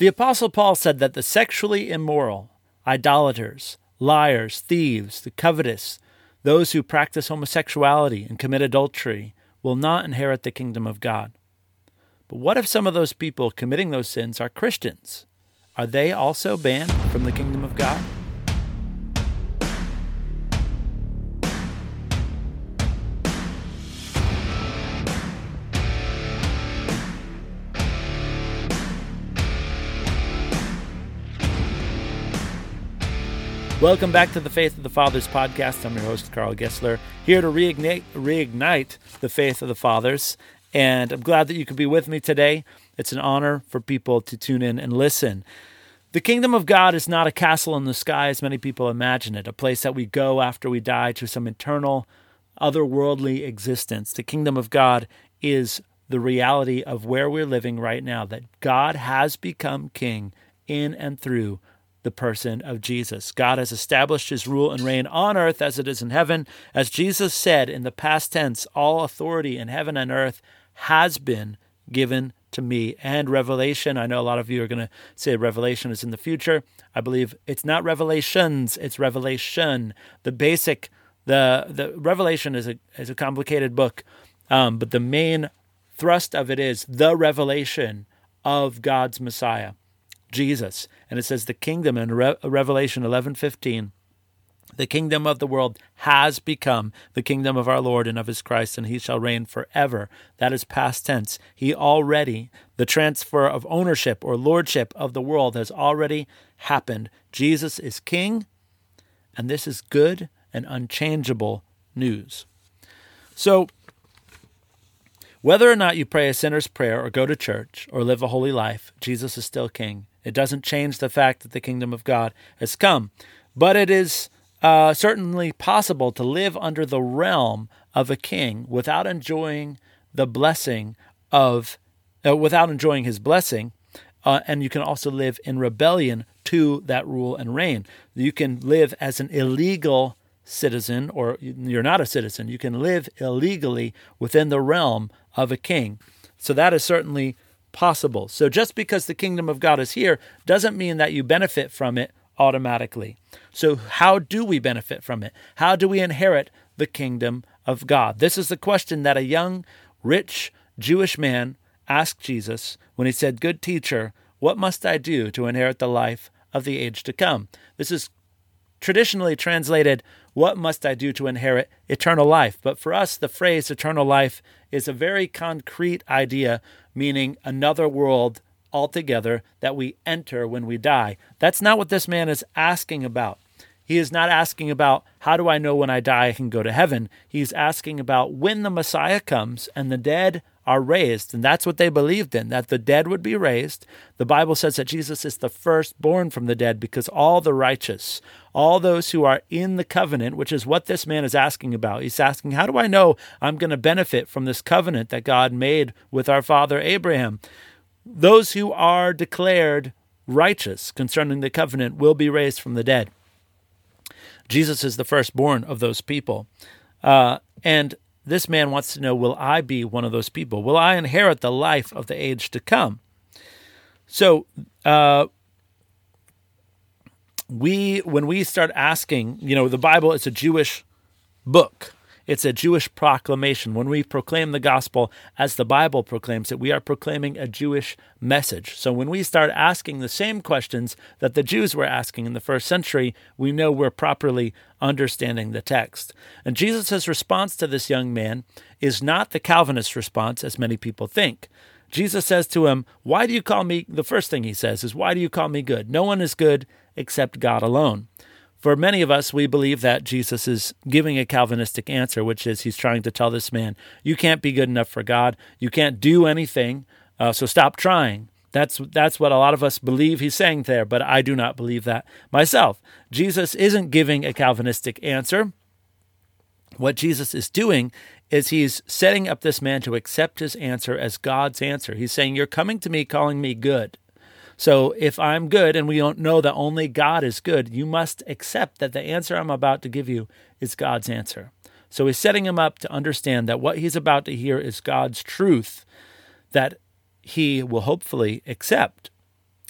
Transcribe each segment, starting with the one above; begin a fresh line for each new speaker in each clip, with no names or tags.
The Apostle Paul said that the sexually immoral, idolaters, liars, thieves, the covetous, those who practice homosexuality and commit adultery will not inherit the kingdom of God. But what if some of those people committing those sins are Christians? Are they also banned from the kingdom of God? Welcome back to the Faith of the Fathers podcast. I'm your host, Karl Gessler, here to reignite, reignite the faith of the Fathers. And I'm glad that you could be with me today. It's an honor for people to tune in and listen. The kingdom of God is not a castle in the sky as many people imagine it, a place that we go after we die to some eternal, otherworldly existence. The kingdom of God is the reality of where we're living right now, that God has become king in and through the person of Jesus. God has established his rule and reign on earth as it is in heaven. As Jesus said in the past tense, all authority in heaven and earth has been given to me. And revelation, I know a lot of you are going to say revelation is in the future. I believe it's not revelations, it's revelation. The basic, the, the revelation is a, is a complicated book, um, but the main thrust of it is the revelation of God's Messiah. Jesus. And it says the kingdom in Re- Revelation 11:15 the kingdom of the world has become the kingdom of our Lord and of his Christ, and he shall reign forever. That is past tense. He already, the transfer of ownership or lordship of the world has already happened. Jesus is king, and this is good and unchangeable news. So, whether or not you pray a sinner's prayer or go to church or live a holy life, Jesus is still king. It doesn't change the fact that the kingdom of God has come. But it is uh, certainly possible to live under the realm of a king without enjoying the blessing of, uh, without enjoying his blessing. Uh, and you can also live in rebellion to that rule and reign. You can live as an illegal citizen, or you're not a citizen. You can live illegally within the realm of a king. So that is certainly possible. So just because the kingdom of God is here doesn't mean that you benefit from it automatically. So, how do we benefit from it? How do we inherit the kingdom of God? This is the question that a young, rich Jewish man asked Jesus when he said, Good teacher, what must I do to inherit the life of the age to come? This is traditionally translated, What must I do to inherit eternal life? But for us, the phrase eternal life is a very concrete idea, meaning another world altogether that we enter when we die. That's not what this man is asking about. He is not asking about how do I know when I die I can go to heaven. He's asking about when the Messiah comes and the dead are raised. And that's what they believed in, that the dead would be raised. The Bible says that Jesus is the firstborn from the dead because all the righteous, all those who are in the covenant, which is what this man is asking about. He's asking, How do I know I'm going to benefit from this covenant that God made with our father Abraham? Those who are declared righteous concerning the covenant will be raised from the dead. Jesus is the firstborn of those people. Uh, and this man wants to know Will I be one of those people? Will I inherit the life of the age to come? So, uh, we when we start asking, you know, the Bible is a Jewish book. It's a Jewish proclamation. When we proclaim the gospel as the Bible proclaims it, we are proclaiming a Jewish message. So when we start asking the same questions that the Jews were asking in the first century, we know we're properly understanding the text. And Jesus' response to this young man is not the Calvinist response, as many people think. Jesus says to him, Why do you call me? The first thing he says is, Why do you call me good? No one is good except God alone. For many of us, we believe that Jesus is giving a Calvinistic answer, which is he's trying to tell this man, you can't be good enough for God. You can't do anything, uh, so stop trying. That's, that's what a lot of us believe he's saying there, but I do not believe that myself. Jesus isn't giving a Calvinistic answer. What Jesus is doing is he's setting up this man to accept his answer as God's answer. He's saying, You're coming to me calling me good. So if I'm good and we don't know that only God is good, you must accept that the answer I'm about to give you is God's answer. So he's setting him up to understand that what he's about to hear is God's truth that he will hopefully accept.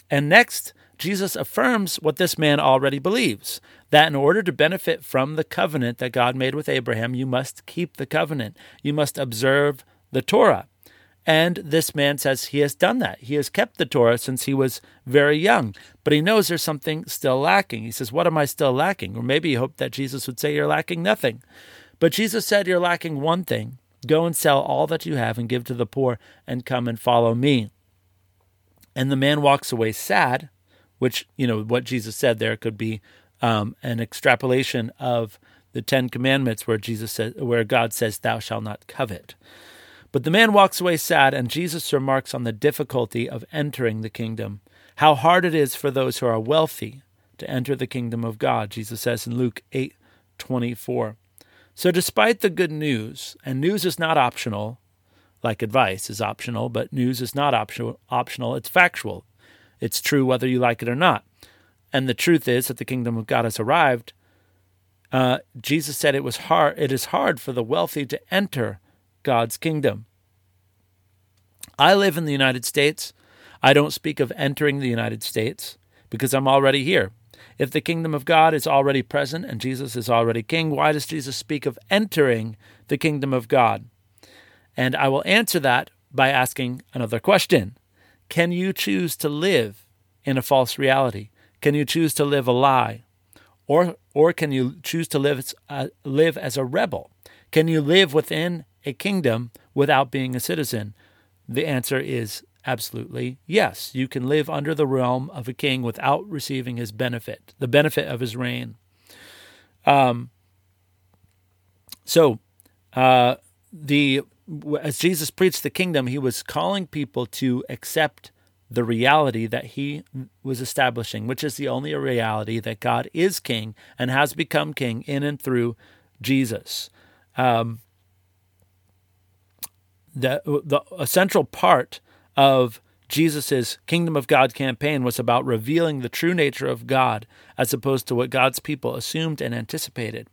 And next, Jesus affirms what this man already believes that in order to benefit from the covenant that God made with Abraham, you must keep the covenant. You must observe the Torah. And this man says he has done that. He has kept the Torah since he was very young, but he knows there's something still lacking. He says, What am I still lacking? Or maybe he hoped that Jesus would say, You're lacking nothing. But Jesus said, You're lacking one thing. Go and sell all that you have and give to the poor, and come and follow me. And the man walks away sad, which, you know, what Jesus said there could be um, an extrapolation of the Ten Commandments where Jesus says, where God says, Thou shalt not covet. But the man walks away sad, and Jesus remarks on the difficulty of entering the kingdom, how hard it is for those who are wealthy to enter the kingdom of God, Jesus says in Luke 8 24. So, despite the good news, and news is not optional, like advice is optional, but news is not optional, optional it's factual. It's true whether you like it or not. And the truth is that the kingdom of God has arrived. Uh, Jesus said it was hard. It is hard for the wealthy to enter God's kingdom. I live in the United States. I don't speak of entering the United States because I'm already here. If the kingdom of God is already present and Jesus is already king, why does Jesus speak of entering the kingdom of God? And I will answer that by asking another question Can you choose to live in a false reality? Can you choose to live a lie? Or, or can you choose to live, uh, live as a rebel? Can you live within a kingdom without being a citizen? The answer is absolutely yes. You can live under the realm of a king without receiving his benefit, the benefit of his reign. Um, so, uh, the as Jesus preached the kingdom, he was calling people to accept the reality that he was establishing, which is the only reality that God is king and has become king in and through Jesus. Um, the, the a central part of Jesus' kingdom of God campaign was about revealing the true nature of God as opposed to what God's people assumed and anticipated.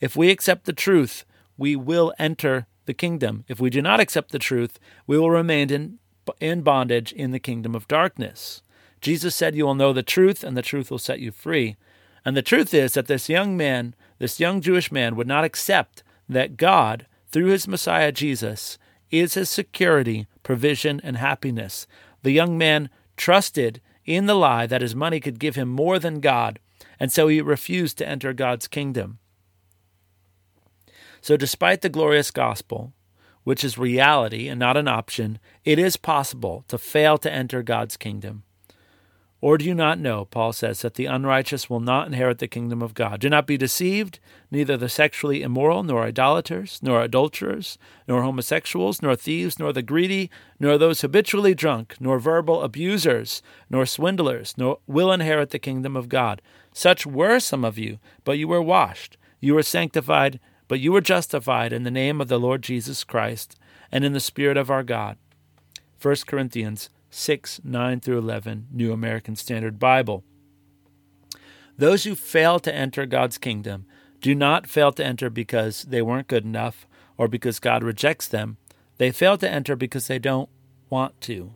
If we accept the truth, we will enter the kingdom. If we do not accept the truth, we will remain in, in bondage in the kingdom of darkness. Jesus said, You will know the truth, and the truth will set you free. And the truth is that this young man, this young Jewish man, would not accept that God, through his Messiah Jesus, is his security, provision, and happiness. The young man trusted in the lie that his money could give him more than God, and so he refused to enter God's kingdom. So, despite the glorious gospel, which is reality and not an option, it is possible to fail to enter God's kingdom. Or do you not know, Paul says, that the unrighteous will not inherit the kingdom of God? Do not be deceived. Neither the sexually immoral, nor idolaters, nor adulterers, nor homosexuals, nor thieves, nor the greedy, nor those habitually drunk, nor verbal abusers, nor swindlers, nor will inherit the kingdom of God. Such were some of you, but you were washed, you were sanctified, but you were justified in the name of the Lord Jesus Christ and in the Spirit of our God. 1 Corinthians 6, 9 through 11, New American Standard Bible. Those who fail to enter God's kingdom do not fail to enter because they weren't good enough or because God rejects them. They fail to enter because they don't want to.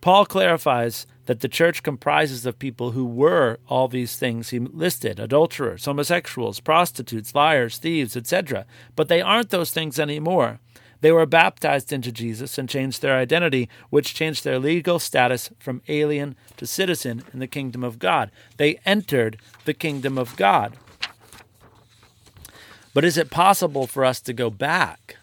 Paul clarifies that the church comprises of people who were all these things he listed adulterers, homosexuals, prostitutes, liars, thieves, etc. But they aren't those things anymore. They were baptized into Jesus and changed their identity, which changed their legal status from alien to citizen in the kingdom of God. They entered the kingdom of God. But is it possible for us to go back?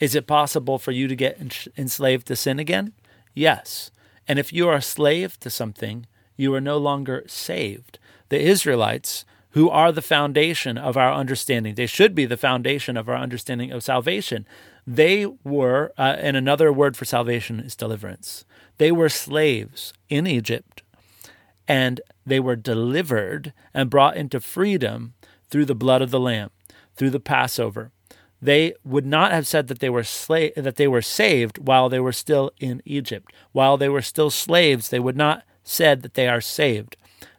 Is it possible for you to get enslaved to sin again? Yes. And if you are a slave to something, you are no longer saved. The Israelites who are the foundation of our understanding. They should be the foundation of our understanding of salvation. They were, uh, and another word for salvation is deliverance. They were slaves in Egypt, and they were delivered and brought into freedom through the blood of the Lamb, through the Passover. They would not have said that they were sla- that they were saved while they were still in Egypt. While they were still slaves, they would not said that they are saved.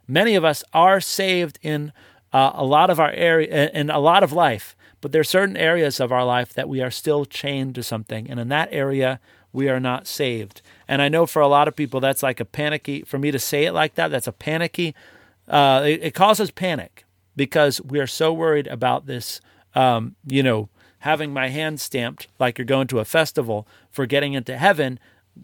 Many of us are saved in uh, a lot of our area, in a lot of life, but there are certain areas of our life that we are still chained to something. And in that area, we are not saved. And I know for a lot of people that's like a panicky, for me to say it like that, that's a panicky, uh, it, it, causes panic because we are so worried about this, um, you know, having my hand stamped like you're going to a festival for getting into heaven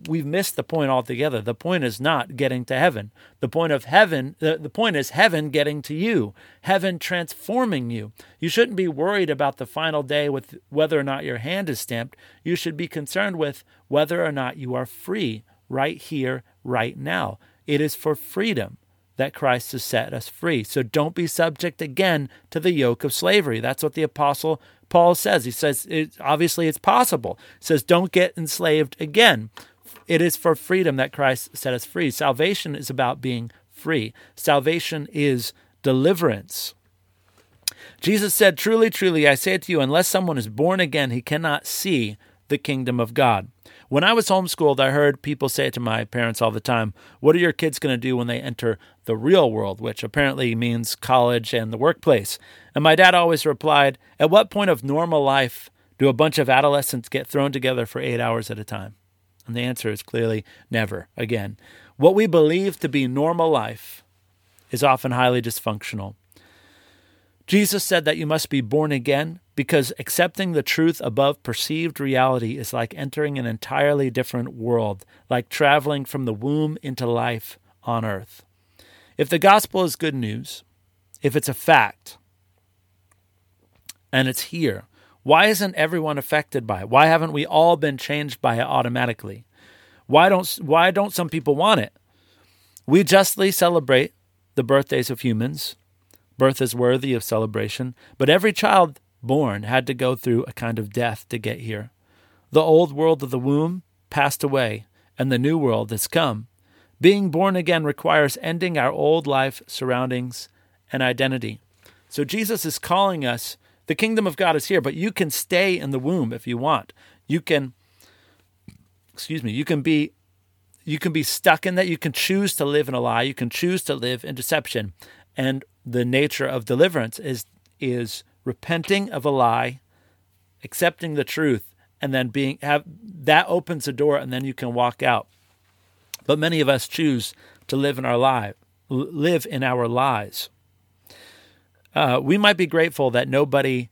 we've missed the point altogether. The point is not getting to heaven. The point of heaven, the, the point is heaven getting to you, heaven transforming you. You shouldn't be worried about the final day with whether or not your hand is stamped. You should be concerned with whether or not you are free right here, right now. It is for freedom that Christ has set us free. So don't be subject again to the yoke of slavery. That's what the apostle Paul says. He says, it, obviously, it's possible. He says, don't get enslaved again. It is for freedom that Christ set us free. Salvation is about being free, salvation is deliverance. Jesus said, Truly, truly, I say to you, unless someone is born again, he cannot see the kingdom of God. When I was homeschooled, I heard people say to my parents all the time, What are your kids going to do when they enter the real world, which apparently means college and the workplace? And my dad always replied, At what point of normal life do a bunch of adolescents get thrown together for eight hours at a time? And the answer is clearly never again. What we believe to be normal life is often highly dysfunctional. Jesus said that you must be born again because accepting the truth above perceived reality is like entering an entirely different world, like traveling from the womb into life on earth. If the gospel is good news, if it's a fact, and it's here, why isn't everyone affected by it? Why haven't we all been changed by it automatically? Why don't why don't some people want it? We justly celebrate the birthdays of humans. Birth is worthy of celebration, but every child born had to go through a kind of death to get here. The old world of the womb passed away, and the new world has come. Being born again requires ending our old life surroundings and identity. So Jesus is calling us the kingdom of God is here, but you can stay in the womb if you want. You can excuse me, you can be you can be stuck in that. You can choose to live in a lie. You can choose to live in deception. And the nature of deliverance is is repenting of a lie, accepting the truth, and then being have that opens the door and then you can walk out. But many of us choose to live in our lie, live in our lies uh, we might be grateful that nobody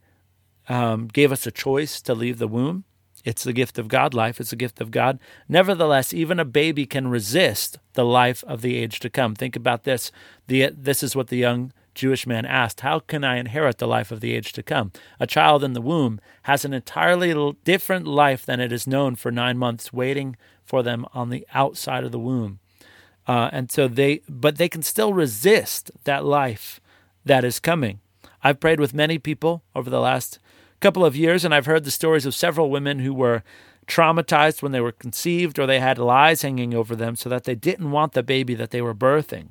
um, gave us a choice to leave the womb. It's the gift of God. Life is the gift of God. Nevertheless, even a baby can resist the life of the age to come. Think about this. The, this is what the young Jewish man asked How can I inherit the life of the age to come? A child in the womb has an entirely different life than it is known for nine months, waiting for them on the outside of the womb. Uh, and so they, but they can still resist that life that is coming. I've prayed with many people over the last couple of years, and I've heard the stories of several women who were traumatized when they were conceived or they had lies hanging over them so that they didn't want the baby that they were birthing.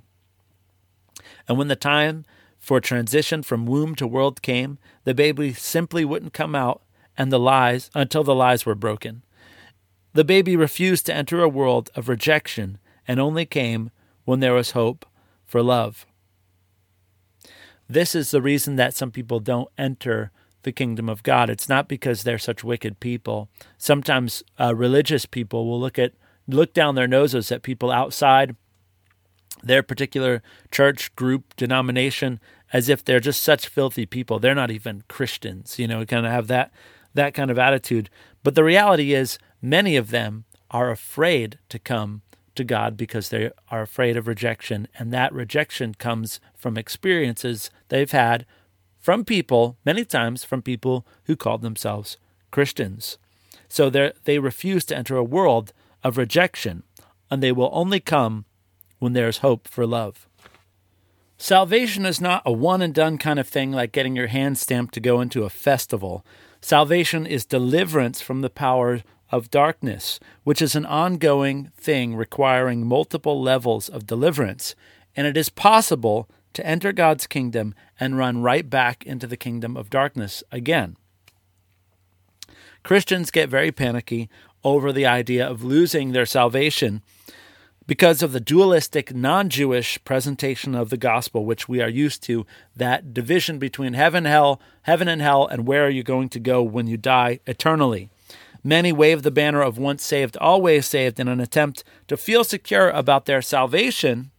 And when the time for transition from womb to world came, the baby simply wouldn't come out and the lies until the lies were broken. The baby refused to enter a world of rejection and only came when there was hope for love. This is the reason that some people don't enter the kingdom of God. It's not because they're such wicked people. Sometimes uh, religious people will look at look down their noses at people outside their particular church group denomination as if they're just such filthy people. They're not even Christians, you know, kind of have that that kind of attitude. But the reality is many of them are afraid to come to God because they are afraid of rejection. And that rejection comes from experiences they've had from people, many times from people who called themselves Christians. So they refuse to enter a world of rejection, and they will only come when there is hope for love. Salvation is not a one and done kind of thing like getting your hand stamped to go into a festival. Salvation is deliverance from the power of darkness, which is an ongoing thing requiring multiple levels of deliverance. And it is possible to enter God's kingdom and run right back into the kingdom of darkness again. Christians get very panicky over the idea of losing their salvation because of the dualistic, non Jewish presentation of the gospel, which we are used to, that division between heaven, hell, heaven and hell, and where are you going to go when you die eternally. Many wave the banner of once saved, always saved in an attempt to feel secure about their salvation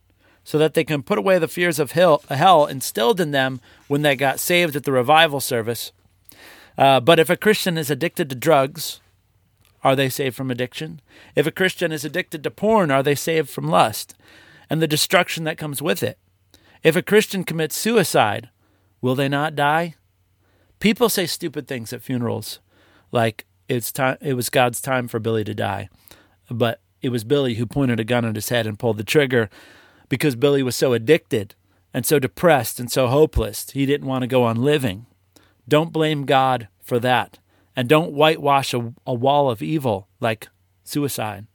so that they can put away the fears of hell, instilled in them when they got saved at the revival service. Uh, but if a Christian is addicted to drugs, are they saved from addiction? If a Christian is addicted to porn, are they saved from lust and the destruction that comes with it? If a Christian commits suicide, will they not die? People say stupid things at funerals, like it's time it was God's time for Billy to die. But it was Billy who pointed a gun at his head and pulled the trigger because Billy was so addicted and so depressed and so hopeless. He didn't want to go on living. Don't blame God for that. And don't whitewash a, a wall of evil like suicide.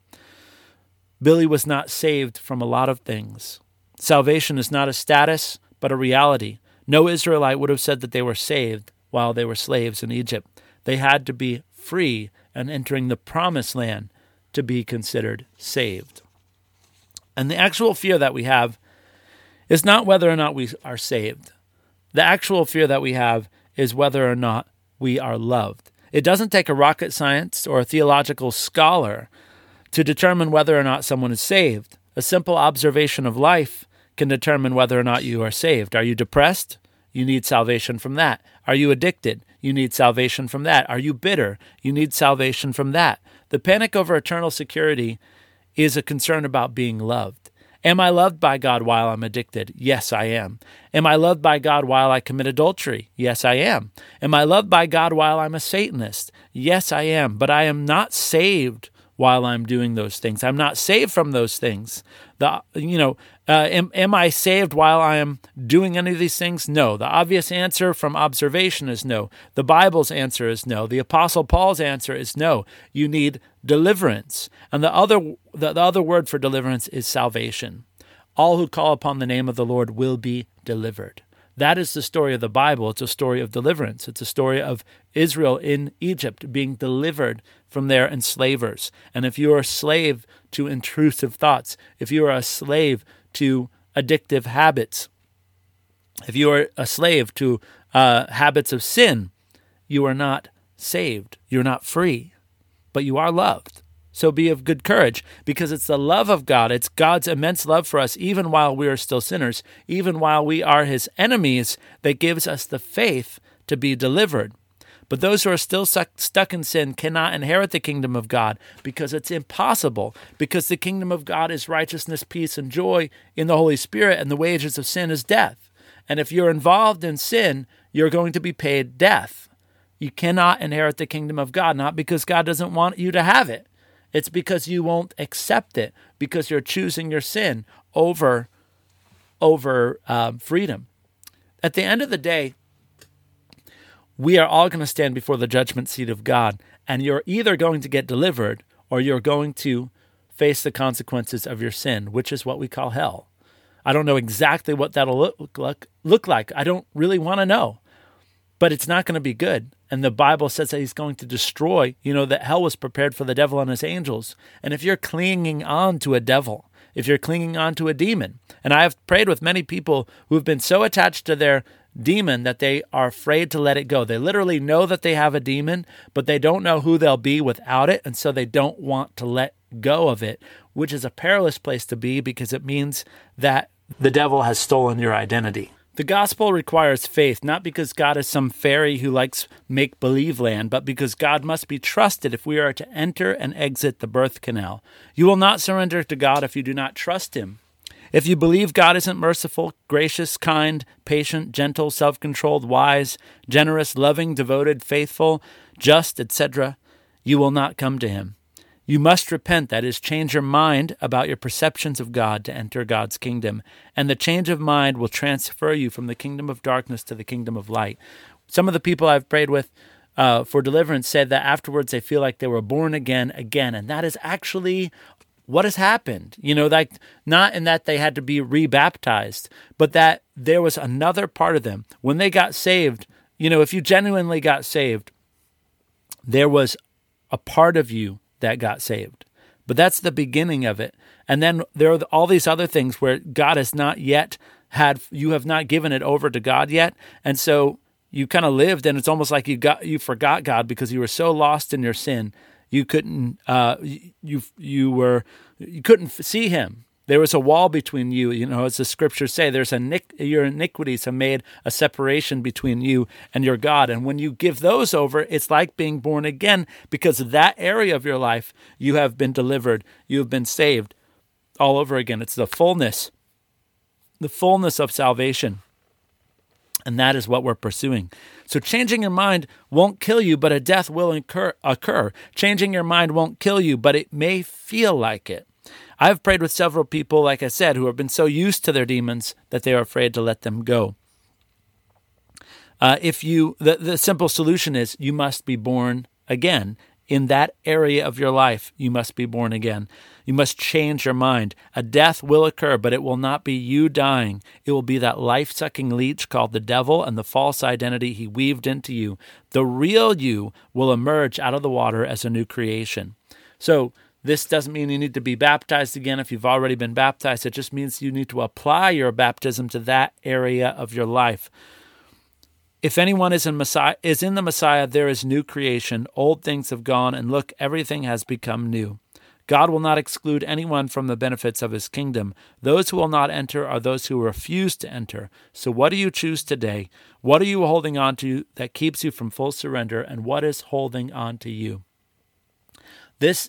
Billy was not saved from a lot of things. Salvation is not a status, but a reality. No Israelite would have said that they were saved while they were slaves in Egypt. They had to be free and entering the promised land to be considered saved. And the actual fear that we have is not whether or not we are saved. The actual fear that we have is whether or not we are loved. It doesn't take a rocket science or a theological scholar to determine whether or not someone is saved. A simple observation of life can determine whether or not you are saved. Are you depressed? You need salvation from that. Are you addicted? You need salvation from that. Are you bitter? You need salvation from that. The panic over eternal security is a concern about being loved. Am I loved by God while I'm addicted? Yes, I am. Am I loved by God while I commit adultery? Yes, I am. Am I loved by God while I'm a Satanist? Yes, I am. But I am not saved while I'm doing those things. I'm not saved from those things. The you know, uh, am am I saved while I am doing any of these things? No. The obvious answer from observation is no. The Bible's answer is no. The Apostle Paul's answer is no. You need deliverance. And the other, the, the other word for deliverance is salvation. All who call upon the name of the Lord will be delivered. That is the story of the Bible. It's a story of deliverance. It's a story of Israel in Egypt being delivered from their enslavers. And if you are a slave to intrusive thoughts, if you are a slave to addictive habits, if you are a slave to uh, habits of sin, you are not saved. You're not free but you are loved. So be of good courage, because it's the love of God. It's God's immense love for us, even while we are still sinners, even while we are his enemies, that gives us the faith to be delivered. But those who are still stuck in sin cannot inherit the kingdom of God because it's impossible, because the kingdom of God is righteousness, peace, and joy in the Holy Spirit, and the wages of sin is death. And if you're involved in sin, you're going to be paid death. You cannot inherit the kingdom of God, not because God doesn't want you to have it. It's because you won't accept it, because you're choosing your sin over, over um, freedom. At the end of the day, we are all going to stand before the judgment seat of God, and you're either going to get delivered or you're going to face the consequences of your sin, which is what we call hell. I don't know exactly what that'll look like. Look like. I don't really want to know, but it's not going to be good. And the Bible says that he's going to destroy, you know, that hell was prepared for the devil and his angels. And if you're clinging on to a devil, if you're clinging on to a demon, and I have prayed with many people who have been so attached to their demon that they are afraid to let it go. They literally know that they have a demon, but they don't know who they'll be without it. And so they don't want to let go of it, which is a perilous place to be because it means that the devil has stolen your identity. The gospel requires faith, not because God is some fairy who likes make believe land, but because God must be trusted if we are to enter and exit the birth canal. You will not surrender to God if you do not trust Him. If you believe God isn't merciful, gracious, kind, patient, gentle, self controlled, wise, generous, loving, devoted, faithful, just, etc., you will not come to Him. You must repent, that is, change your mind about your perceptions of God to enter God's kingdom. And the change of mind will transfer you from the kingdom of darkness to the kingdom of light. Some of the people I've prayed with uh, for deliverance said that afterwards they feel like they were born again, again. And that is actually what has happened. You know, like not in that they had to be rebaptized, but that there was another part of them. When they got saved, you know, if you genuinely got saved, there was a part of you that got saved. But that's the beginning of it. And then there are all these other things where God has not yet had you have not given it over to God yet. And so you kind of lived and it's almost like you got you forgot God because you were so lost in your sin You couldn't uh, you you were you couldn't see him. There was a wall between you. You know, as the scriptures say, there's a your iniquities have made a separation between you and your God. And when you give those over, it's like being born again because that area of your life you have been delivered, you have been saved all over again. It's the fullness, the fullness of salvation. And that is what we're pursuing. So, changing your mind won't kill you, but a death will incur, occur. Changing your mind won't kill you, but it may feel like it. I've prayed with several people, like I said, who have been so used to their demons that they are afraid to let them go. Uh, if you, the, the simple solution is you must be born again in that area of your life, you must be born again. You must change your mind. A death will occur, but it will not be you dying. It will be that life sucking leech called the devil and the false identity he weaved into you. The real you will emerge out of the water as a new creation. So, this doesn't mean you need to be baptized again if you've already been baptized. It just means you need to apply your baptism to that area of your life. If anyone is in Messiah is in the Messiah, there is new creation. Old things have gone, and look, everything has become new. God will not exclude anyone from the benefits of his kingdom. Those who will not enter are those who refuse to enter. So, what do you choose today? What are you holding on to that keeps you from full surrender, and what is holding on to you? This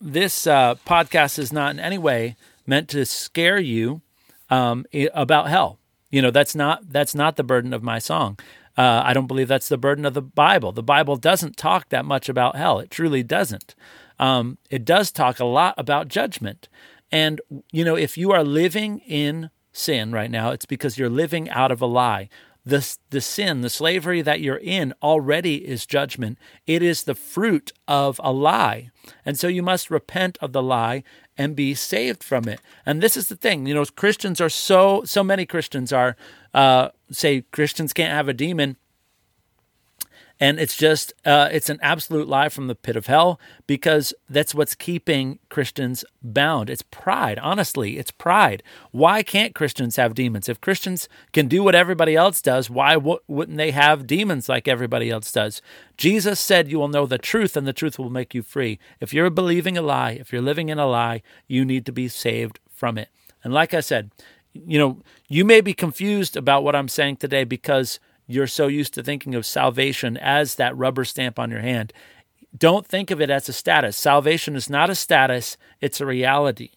this uh, podcast is not in any way meant to scare you um, about hell. You know that's not that's not the burden of my song. Uh, I don't believe that's the burden of the Bible. The Bible doesn't talk that much about hell. It truly doesn't. Um, it does talk a lot about judgment. And, you know, if you are living in sin right now, it's because you're living out of a lie. The, the sin, the slavery that you're in already is judgment. It is the fruit of a lie. And so you must repent of the lie and be saved from it. And this is the thing, you know, Christians are so, so many Christians are uh, say Christians can't have a demon. And it's just, uh, it's an absolute lie from the pit of hell because that's what's keeping Christians bound. It's pride. Honestly, it's pride. Why can't Christians have demons? If Christians can do what everybody else does, why w- wouldn't they have demons like everybody else does? Jesus said, You will know the truth, and the truth will make you free. If you're believing a lie, if you're living in a lie, you need to be saved from it. And like I said, you know, you may be confused about what I'm saying today because you're so used to thinking of salvation as that rubber stamp on your hand. Don't think of it as a status. Salvation is not a status, it's a reality.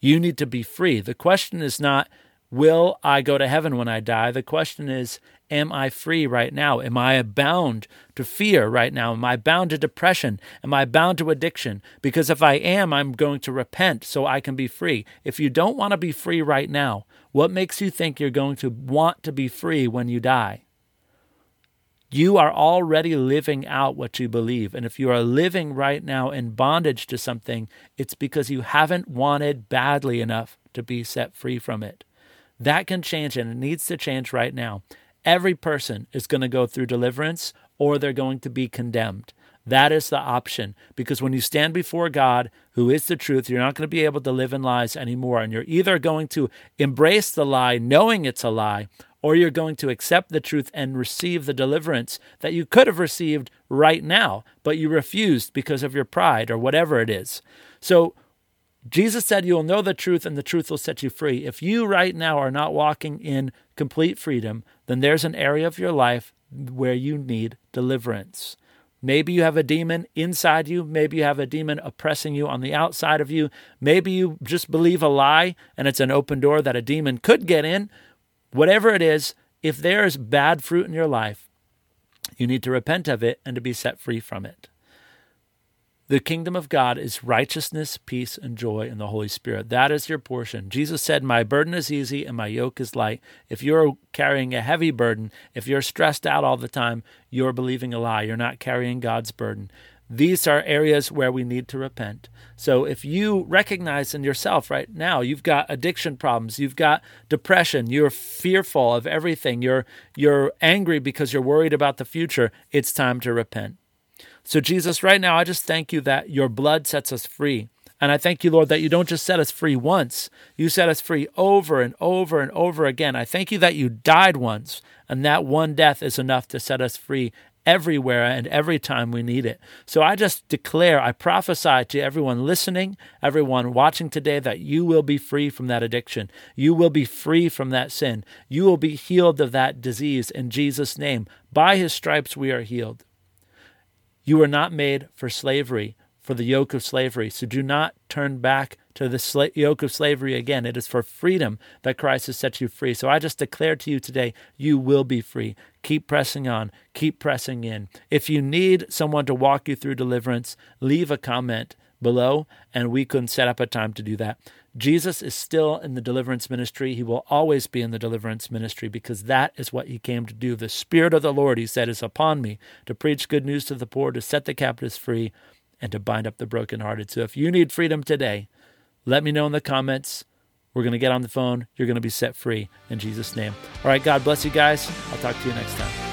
You need to be free. The question is not, will I go to heaven when I die? The question is, Am I free right now? Am I bound to fear right now? Am I bound to depression? Am I bound to addiction? Because if I am, I'm going to repent so I can be free. If you don't want to be free right now, what makes you think you're going to want to be free when you die? You are already living out what you believe. And if you are living right now in bondage to something, it's because you haven't wanted badly enough to be set free from it. That can change and it needs to change right now. Every person is going to go through deliverance or they're going to be condemned. That is the option because when you stand before God, who is the truth, you're not going to be able to live in lies anymore. And you're either going to embrace the lie knowing it's a lie, or you're going to accept the truth and receive the deliverance that you could have received right now, but you refused because of your pride or whatever it is. So, Jesus said, You will know the truth, and the truth will set you free. If you right now are not walking in complete freedom, then there's an area of your life where you need deliverance. Maybe you have a demon inside you. Maybe you have a demon oppressing you on the outside of you. Maybe you just believe a lie and it's an open door that a demon could get in. Whatever it is, if there is bad fruit in your life, you need to repent of it and to be set free from it. The kingdom of God is righteousness, peace, and joy in the Holy Spirit. That is your portion. Jesus said, My burden is easy and my yoke is light. If you're carrying a heavy burden, if you're stressed out all the time, you're believing a lie. You're not carrying God's burden. These are areas where we need to repent. So if you recognize in yourself right now, you've got addiction problems, you've got depression, you're fearful of everything, you're you're angry because you're worried about the future, it's time to repent. So, Jesus, right now, I just thank you that your blood sets us free. And I thank you, Lord, that you don't just set us free once, you set us free over and over and over again. I thank you that you died once, and that one death is enough to set us free everywhere and every time we need it. So I just declare, I prophesy to everyone listening, everyone watching today, that you will be free from that addiction. You will be free from that sin. You will be healed of that disease in Jesus' name. By his stripes we are healed. You were not made for slavery, for the yoke of slavery. So do not turn back to the sla- yoke of slavery again. It is for freedom that Christ has set you free. So I just declare to you today, you will be free. Keep pressing on, keep pressing in. If you need someone to walk you through deliverance, leave a comment below and we can set up a time to do that. Jesus is still in the deliverance ministry. He will always be in the deliverance ministry because that is what he came to do. The Spirit of the Lord, he said, is upon me to preach good news to the poor, to set the captives free, and to bind up the brokenhearted. So if you need freedom today, let me know in the comments. We're going to get on the phone. You're going to be set free in Jesus' name. All right, God bless you guys. I'll talk to you next time.